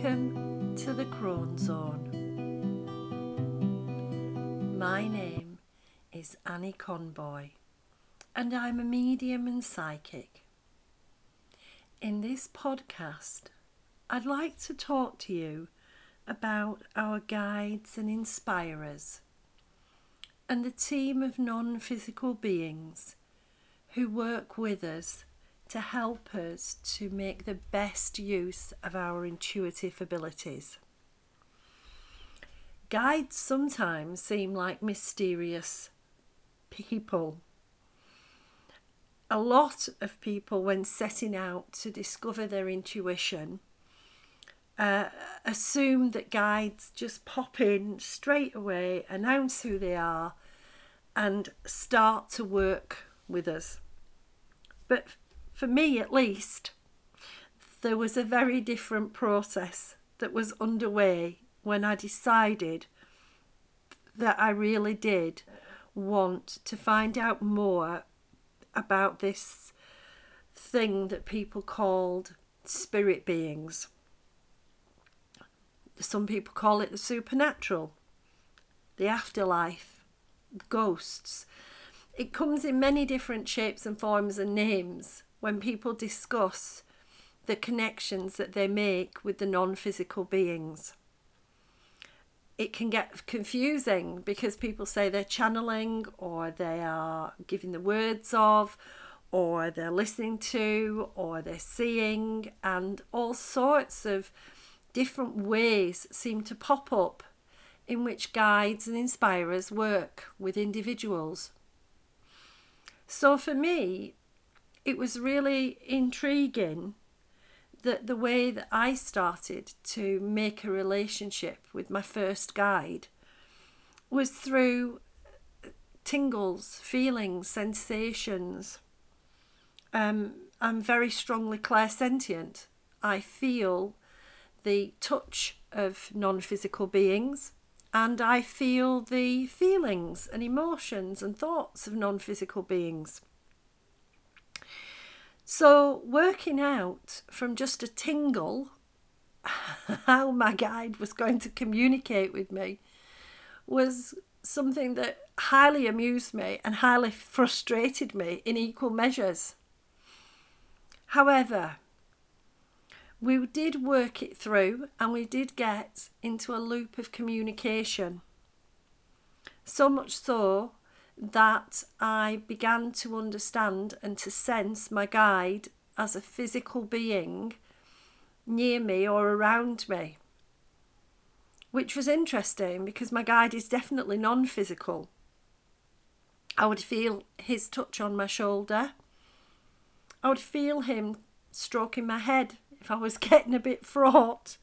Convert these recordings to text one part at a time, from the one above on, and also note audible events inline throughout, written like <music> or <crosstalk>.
Welcome to the Crone Zone. My name is Annie Conboy, and I'm a medium and psychic. In this podcast, I'd like to talk to you about our guides and inspirers and the team of non physical beings who work with us to help us to make the best use of our intuitive abilities. Guides sometimes seem like mysterious people. A lot of people, when setting out to discover their intuition, uh, assume that guides just pop in straight away, announce who they are, and start to work with us. But for me at least, there was a very different process that was underway when I decided that I really did want to find out more about this thing that people called spirit beings. Some people call it the supernatural, the afterlife, ghosts. It comes in many different shapes and forms and names when people discuss the connections that they make with the non physical beings. It can get confusing because people say they're channeling or they are giving the words of or they're listening to or they're seeing, and all sorts of different ways seem to pop up in which guides and inspirers work with individuals. So for me, it was really intriguing that the way that I started to make a relationship with my first guide was through tingles, feelings, sensations. Um, I'm very strongly clairsentient. I feel the touch of non physical beings and I feel the feelings and emotions and thoughts of non physical beings. So, working out from just a tingle <laughs> how my guide was going to communicate with me was something that highly amused me and highly frustrated me in equal measures. However, we did work it through and we did get into a loop of communication. So much so that I began to understand and to sense my guide as a physical being near me or around me. Which was interesting because my guide is definitely non physical. I would feel his touch on my shoulder. I would feel him stroking my head if I was <laughs> getting a bit fraught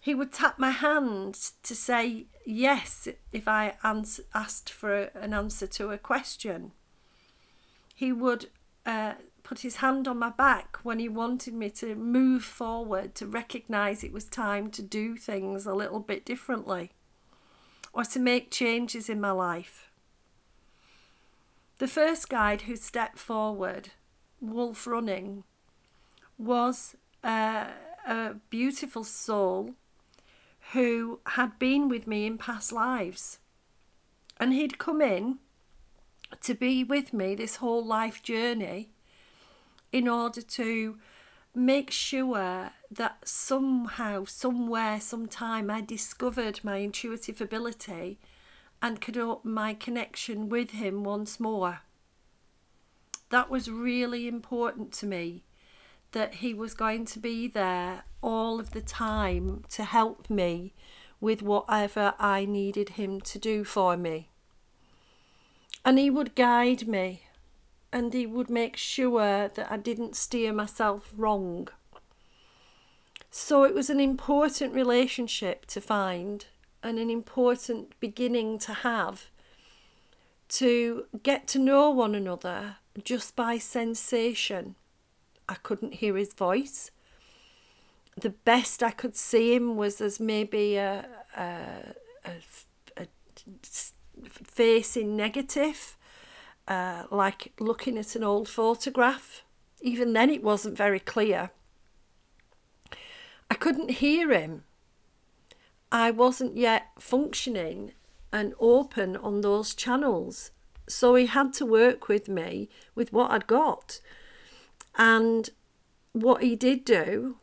he would tap my hand to say yes if I ans- asked for an answer to a question. He would uh, put his hand on my back when he wanted me to move forward, to recognise it was time to do things a little bit differently or to make changes in my life. The first guide who stepped forward, Wolf Running, was uh, a beautiful soul who had been with me in past lives. And he'd come in to be with me this whole life journey in order to make sure that somehow, somewhere, sometime I discovered my intuitive ability and could open my connection with him once more. That was really important to me that he was going to be there all of the time to help me with whatever I needed him to do for me. And he would guide me and he would make sure that I didn't steer myself wrong. So it was an important relationship to find and an important beginning to have to get to know one another just by sensation. I couldn't hear his voice. The best I could see him was as maybe a, a, a, a face in negative, uh, like looking at an old photograph. Even then, it wasn't very clear. I couldn't hear him. I wasn't yet functioning and open on those channels. So he had to work with me with what I'd got. And what he did do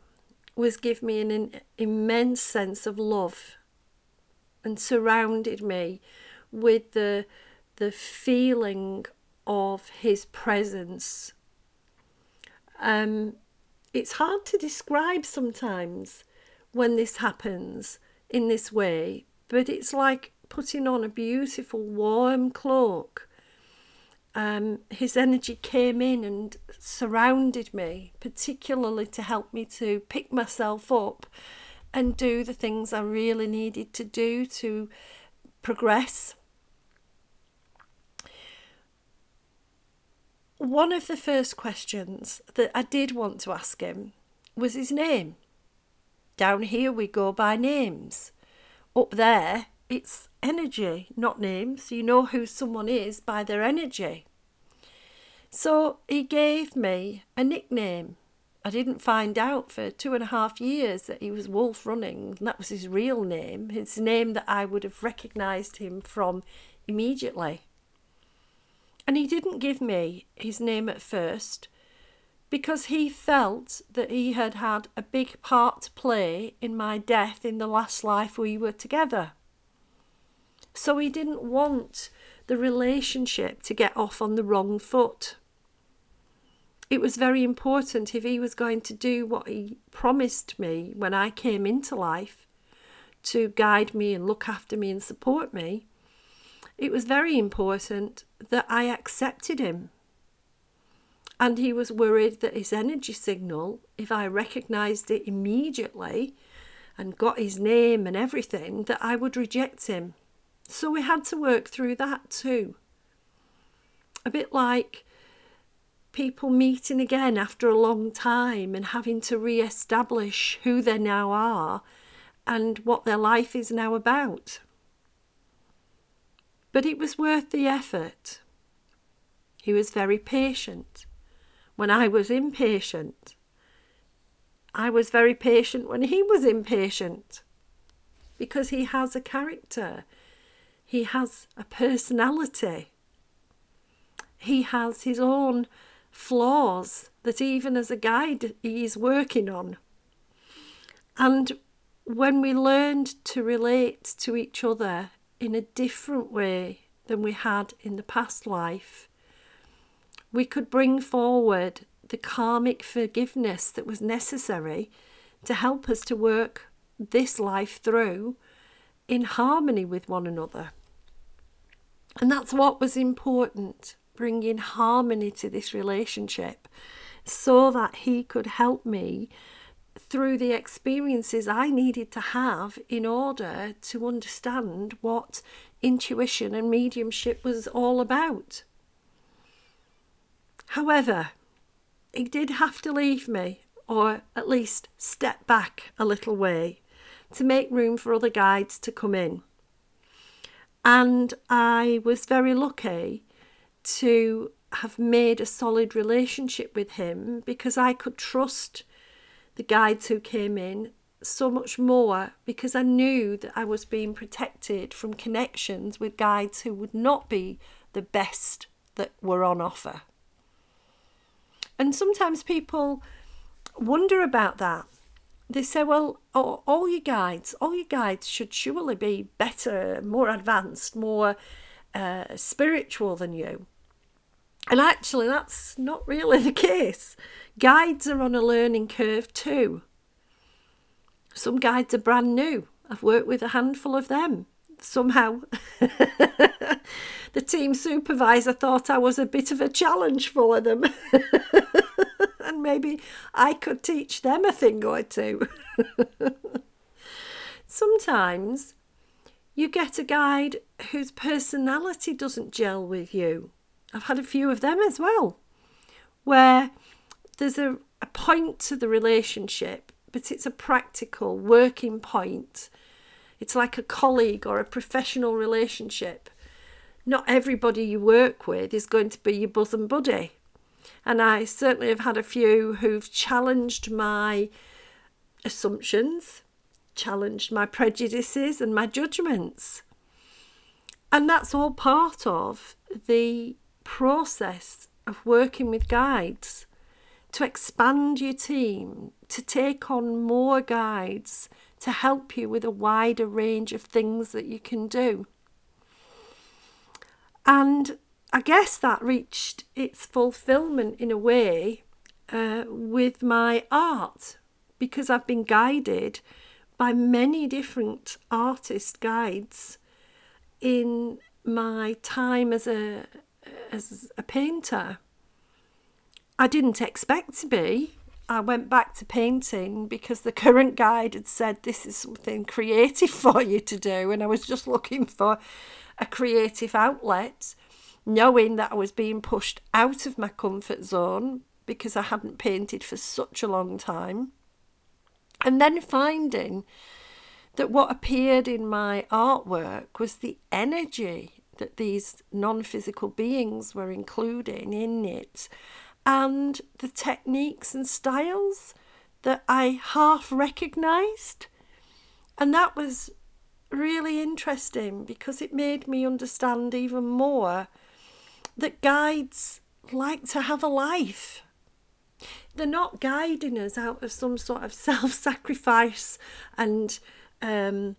was give me an, an immense sense of love and surrounded me with the the feeling of his presence. Um, it's hard to describe sometimes when this happens in this way, but it's like putting on a beautiful warm cloak. Um, his energy came in and surrounded me, particularly to help me to pick myself up and do the things I really needed to do to progress. One of the first questions that I did want to ask him was his name. Down here we go by names. Up there it's energy, not names. You know who someone is by their energy. So he gave me a nickname. I didn't find out for two and a half years that he was Wolf Running, and that was his real name, his name that I would have recognised him from immediately. And he didn't give me his name at first because he felt that he had had a big part to play in my death in the last life we were together. So he didn't want the relationship to get off on the wrong foot. It was very important if he was going to do what he promised me when I came into life to guide me and look after me and support me. It was very important that I accepted him and he was worried that his energy signal, if I recognised it immediately and got his name and everything, that I would reject him. So we had to work through that too. A bit like people meeting again after a long time and having to re establish who they now are and what their life is now about. But it was worth the effort. He was very patient when I was impatient. I was very patient when he was impatient because he has a character, he has a personality, he has his own flaws that even as a guide he's working on. And when we learned to relate to each other in a different way than we had in the past life, we could bring forward the karmic forgiveness that was necessary to help us to work this life through in harmony with one another. And that's what was important bringing harmony to this relationship so that he could help me through the experiences I needed to have in order to understand what intuition and mediumship was all about. However, he did have to leave me, or at least step back a little way, to make room for other guides to come in. And I was very lucky to have made a solid relationship with him because I could trust the guides who came in so much more because I knew that I was being protected from connections with guides who would not be the best that were on offer. And sometimes people wonder about that. They say, well, all, your guides, all your guides should surely be better, more advanced, more uh, spiritual than you. And actually, that's not really <laughs> the case. Guides are on a learning curve too. Some guides are brand new. I've worked with a handful of them. Somehow, <laughs> the team supervisor thought I was a bit of a challenge for them. <laughs> and maybe I could teach them a thing or two. <laughs> Sometimes you get a guide whose personality doesn't gel with you. I've had a few of them as well, where there's a, a point to the relationship, but it's a practical working point. It's like a colleague or a professional relationship not everybody you work with is going to be your bosom buddy. And I certainly have had a few who've challenged my assumptions, challenged my prejudices and my judgments. And that's all part of the process of working with guides to expand your team, to take on more guides, to help you with a wider range of things that you can do. And I guess that reached its fulfillment in a way uh, with my art because I've been guided by many different artist guides in my time as a as a painter. I didn't expect to be. I went back to painting because the <laughs> current guide had said this is something creative <laughs> for you to do, and I was just looking for a creative outlet, knowing that I was being pushed out of my comfort zone because I hadn't painted for such a long time. And then finding that what appeared in my artwork was the energy that these non physical beings were including in it and the techniques and styles that I half recognized. And that was really interesting because it made me understand even more that guides like to have a life. They're not guiding us out of some sort of <laughs> self sacrifice and um,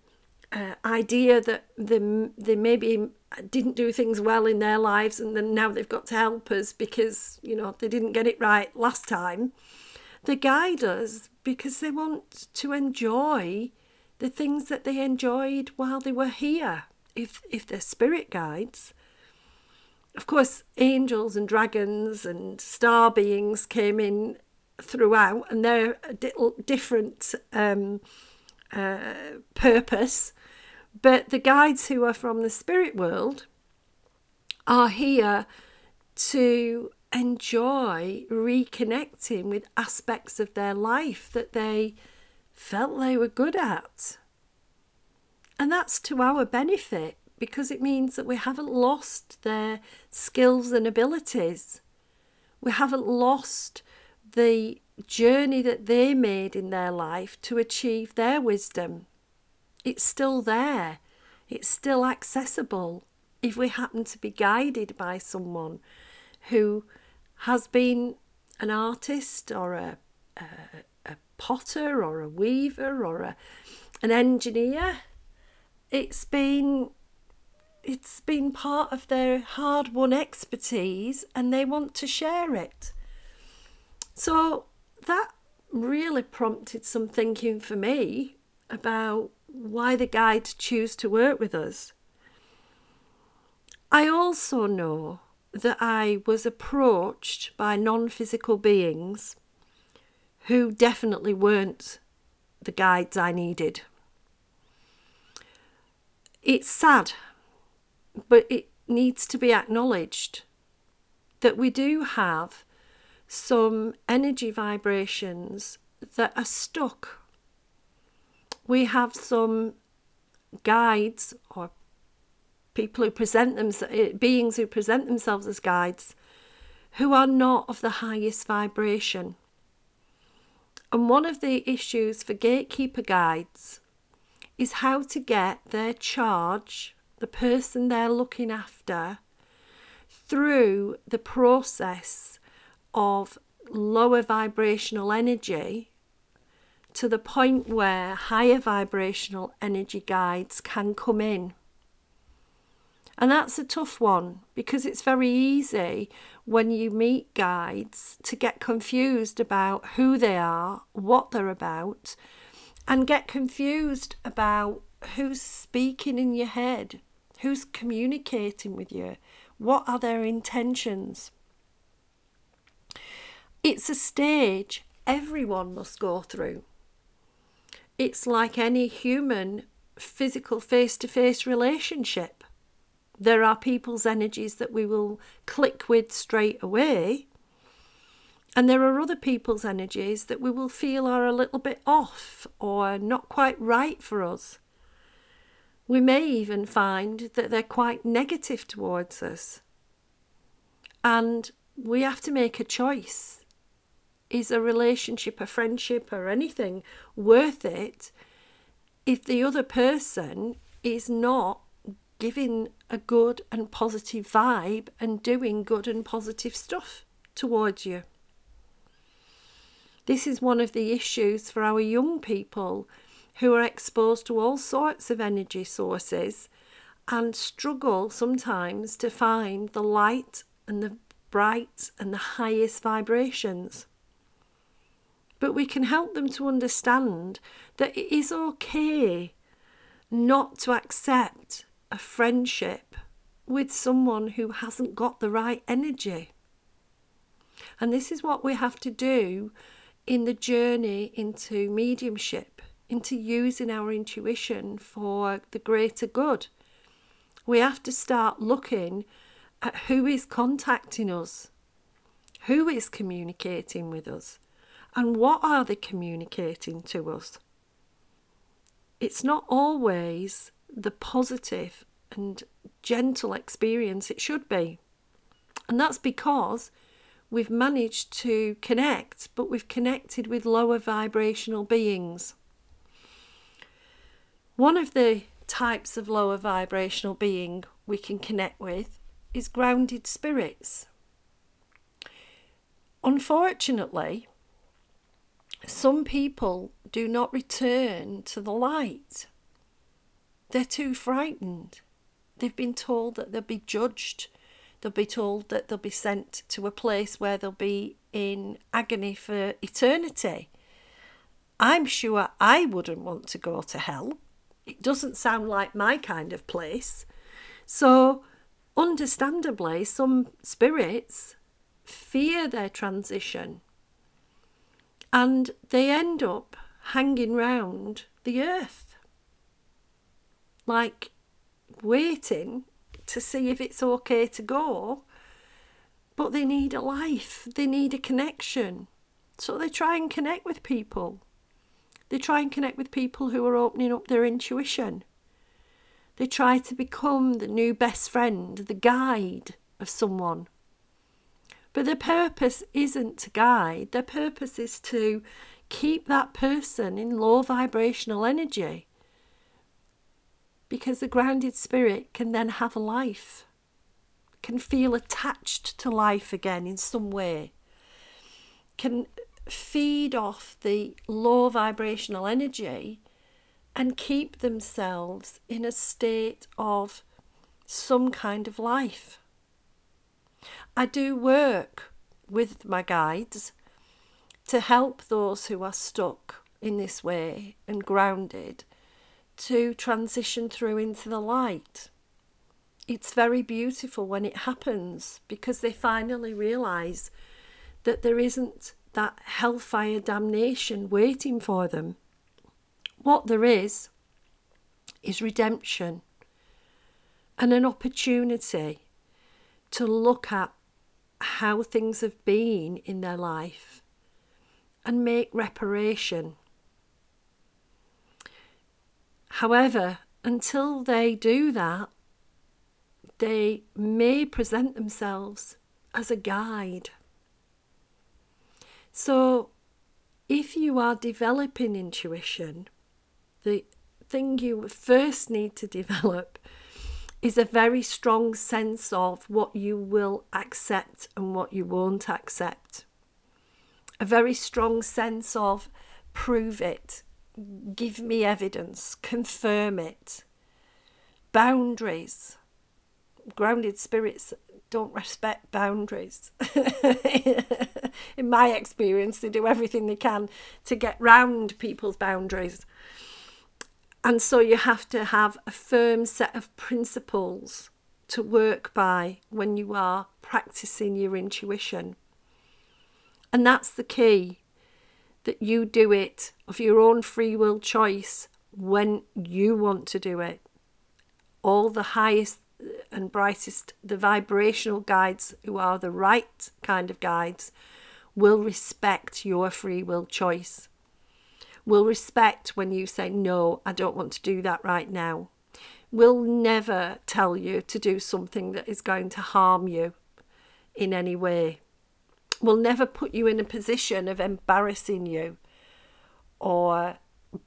uh, idea that they, they maybe didn't do things well in their lives and then now they've got to help us because you know they didn't get it right last time they guide us because they want to enjoy the things that they enjoyed while they were here if if they're spirit guides of course angels and dragons and star beings came in throughout and they're a different um, uh, purpose but the guides who are from the spirit world are here to enjoy reconnecting with aspects of their life that they felt they were good at. And that's to our benefit because it means that we haven't lost their skills and abilities. We haven't lost the journey that they made in their life to achieve their wisdom it's still there, it's still accessible if we happen to be guided by someone who has been an artist or a, a, a potter or a weaver or a, an engineer. It's been it's been part of their hard won expertise and they want to share it. So that really prompted some thinking for me about why the guides choose to work with us. I also know that I was approached by non physical beings who definitely weren't the guides I needed. It's sad, but it needs to be acknowledged that we do have some energy vibrations that are stuck we have some guides or people who present themselves, beings who present themselves as guides, who are not of the highest vibration. And one of the issues for gatekeeper guides is how to get their charge, the person they're looking after, through the process of lower vibrational energy to the point where higher vibrational energy guides can come in. And that's a tough one because it's very easy when you meet guides to get confused about who they are, what they're about, and get confused about who's speaking in your head, who's communicating with you, what are their intentions. It's a stage everyone must go through it's like any human physical face to face relationship. There are people's energies that we will click with straight away, and there are other people's energies that we will feel are a little bit off or not quite right for us. We may even find that they're quite negative towards us. And we have to make a choice is a relationship, a friendship, or anything worth it if the other person is not giving a good and positive vibe and doing good and positive stuff towards you. This is one of the issues for our young people who are exposed to all sorts of energy sources and struggle sometimes to find the light and the bright and the highest vibrations. But we can help them to understand that it is okay not to accept a friendship with someone who hasn't got the right energy. And this is what we have to do in the journey into mediumship, into using our intuition for the greater good. We have to start looking at who is contacting us, who is communicating with us, and what are they communicating to us. It's not always the positive and gentle experience it should be. And that's because we've managed to connect, but we've connected with lower vibrational beings. One of the types of lower vibrational being we can connect with is grounded spirits. Unfortunately, some people do not return to the light. They're too frightened. They've been told that they'll be judged. They'll be told that they'll be sent to a place where they'll be in agony for eternity. I'm sure I wouldn't want to go to hell. It doesn't sound like my kind of place. So, understandably, some spirits fear their transition and they end up hanging round the earth like waiting to see if it's okay to go. But they need a life, they need a connection. So they try and connect with people. They try and connect with people who are opening up their intuition. They try to become the new best friend, the guide of someone. But their purpose isn't to guide, their purpose is to keep that person in low vibrational energy because the grounded spirit can then have a life, can feel attached to life again in some way, can feed off the low vibrational energy and keep themselves in a state of some kind of life. I do work with my guides to help those who are stuck in this way and grounded to transition through into the light. It's very beautiful when it happens because they finally realize that there isn't that hellfire damnation waiting for them. What there is, is redemption and an opportunity to look at how things have been in their life and make reparation However, until they do that, they may present themselves as a guide. So, if you are developing intuition, the thing you first need to <laughs> develop is a very strong sense of what you will accept and what you won't accept. A very strong sense of prove it, give me evidence, confirm it. Boundaries. Grounded spirits don't respect boundaries. <laughs> In my experience, they do everything they can to get round people's boundaries. And so you have to have a firm set of principles to work by when you are practicing your intuition. And that's the key that you do it of your own free will choice when you want to do it. All the highest and brightest, the vibrational guides who are the right kind of guides, will respect your free will choice. Will respect when you say, No, I don't want to do that right now. Will never tell you to do something that is going to harm you in any way. will never put you in a position of embarrassing you or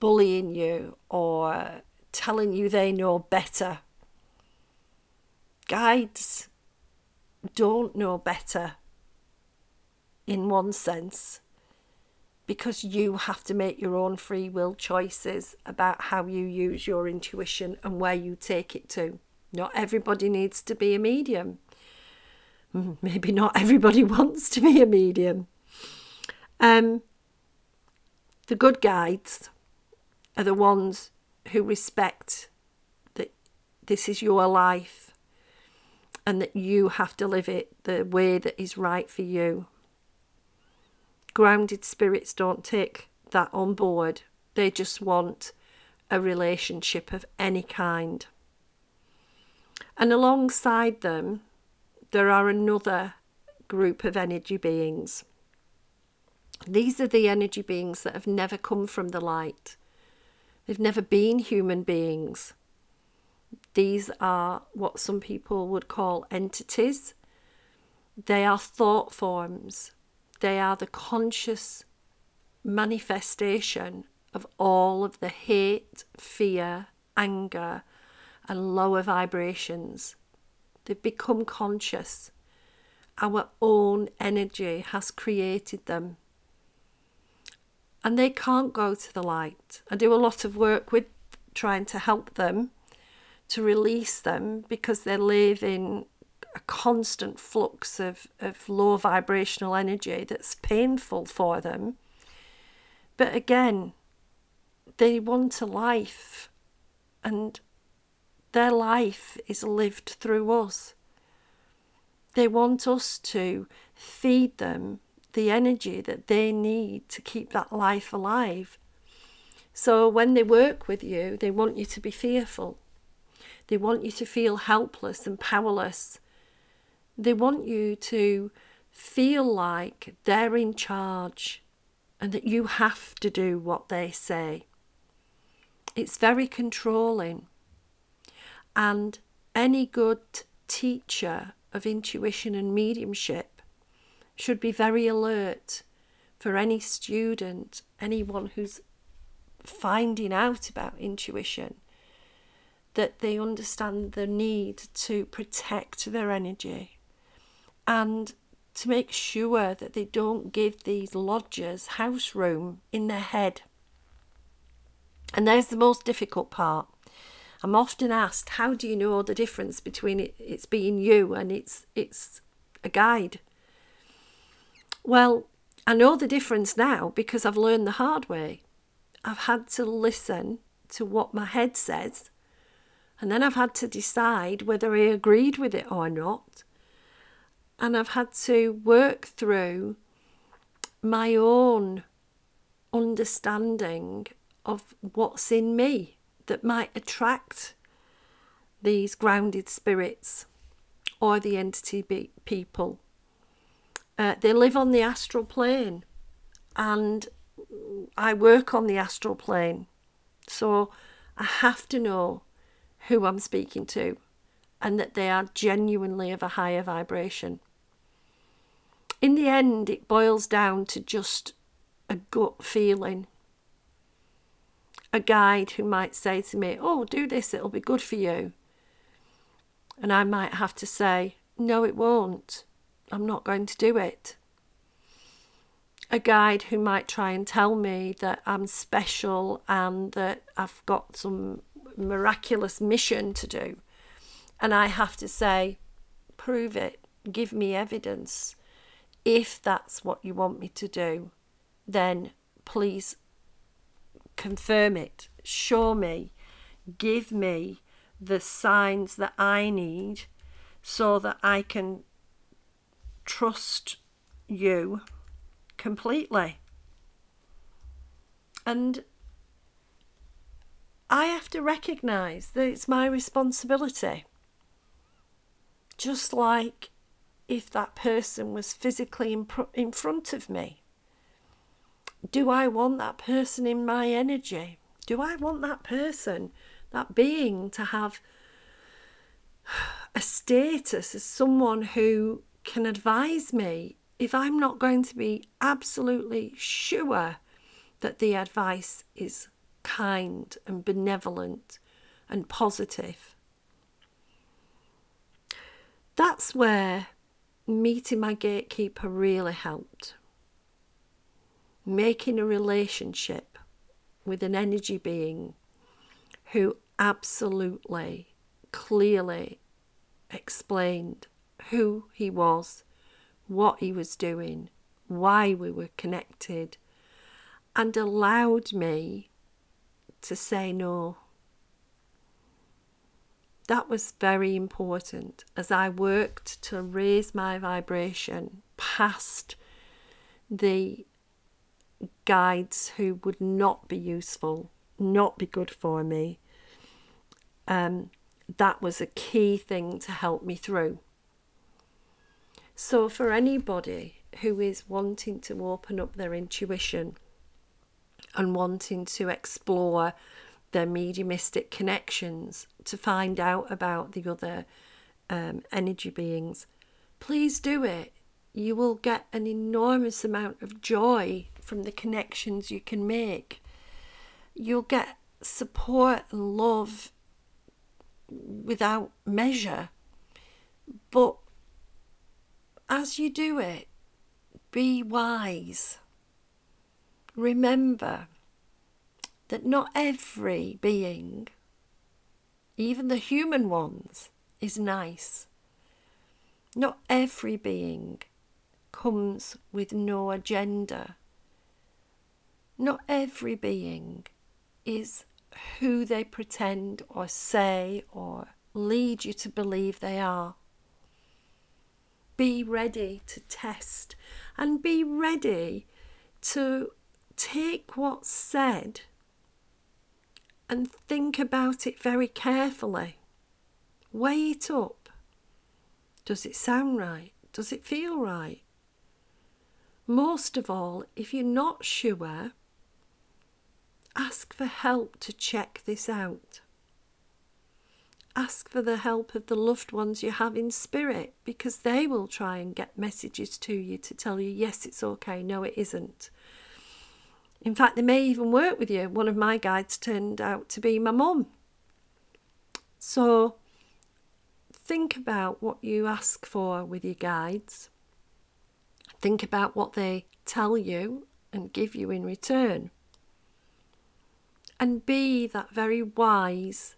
bullying you or telling you they know better. Guides don't know better in one sense because you have to make your own free will choices about how you use your intuition and where you take it to. Not everybody needs to be a medium. Hmm, maybe not everybody <laughs> wants to be a medium. Um, the good guides are the ones who respect that this is your life and that you have to live it the way that is right for you. Grounded spirits don't take that on board, they just want a relationship of any kind. And alongside them, there are another group of energy beings. These are the energy beings that have never come from the light. They've never been human beings. These are what some people would call entities. They are thought forms. They are the conscious manifestation of all of the hate, fear, anger, and lower vibrations. They've become conscious. Our own energy has created them. And they can't go to the light. I do a lot of work with trying to help them to release them because they live in a constant flux of, of low vibrational energy that's painful for them. But again, they want a life and their life is lived through us. They want us to feed them the energy that they need to keep that life alive. So when they work with you, they want you to be fearful. They want you to feel helpless and powerless. They want you to feel like they're in charge and that you have to do what they say. It's very controlling. And any good teacher of intuition and mediumship should be very alert for any student, anyone who's finding out about intuition, that they understand the need to protect their energy and to make sure that they don't give these lodgers house room in their head. And there's the most difficult part I'm often asked, how do you know the difference between it, it's being you and it's it's a guide? Well, I know the difference now because I've learned the hard way. I've had to listen to what my head says, and then I've had to decide whether I agreed with it or not. And I've had to work through my own understanding of what's in me that might attract these grounded spirits or the entity be- people. Uh, they live on the astral plane, and I work on the astral plane. So I have to know who I'm speaking to and that they are genuinely of a higher vibration. In the end, it boils down to just a gut feeling a guide who might say to me, Oh, do this, it'll be good for you. And I might have to say, No, it won't. I'm not going to do it. A guide who might try and tell me that I'm special and that I've got some miraculous mission to do. And I have to say, Prove it, give me evidence. If that's what you want me to do, then please confirm it, show me, give me the signs that I need so that I can trust you completely. And I have to recognize that it's my responsibility. Just like if that person was physically in, pr- in front of me do I want that person in my energy? Do I want that person, that being, to have a status as someone who can advise me if I'm not going to be absolutely sure that the advice is kind and benevolent and positive. That's where meeting my gatekeeper really helped. Making a relationship with an energy being who absolutely clearly explained who he was, what he was doing, why we were connected, and allowed me to say no. That was very important as I worked to raise my vibration past the guides who would not be useful, not be good for me. Um, that was a key thing to help me through. So, for anybody who is wanting to open up their intuition and wanting to explore their mediumistic connections to find out about the other um, energy beings, please do it. You will get an enormous amount of joy from the connections you can make. You'll get support and love without measure. But as you do it, be wise. Remember that not every being, even the human ones, is nice. Not every being comes with no agenda. Not every being is who they pretend or say or lead you to believe they are. Be ready to test and be ready to take what's said and think about it very carefully. Weigh it up. Does it sound right? Does it feel right? Most of all, if you're not sure, ask for help to check this out. Ask for the help of the loved ones you have in spirit because they will try and get messages to you to tell you, yes, it's okay, no, it isn't. In fact, they may even work with you. One of my guides turned out to be my mum. So think about what you ask for with your guides. Think about what they tell you and give you in return. And be that very wise,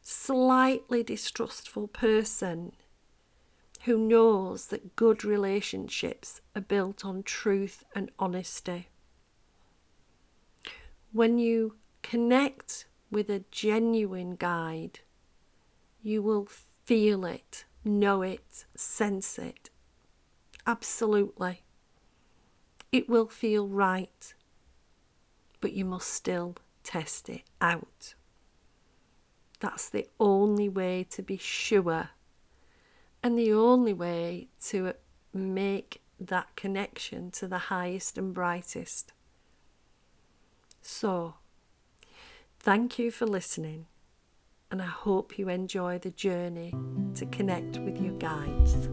slightly distrustful person who knows that good relationships are built on truth and honesty when you connect with a genuine guide, you will feel it, know it, sense it. Absolutely. It will feel right, but you must still test it out. That's the only way to be sure and the only way to make that connection to the highest and brightest. So, thank you for listening, and I hope you enjoy the journey to connect with your guides.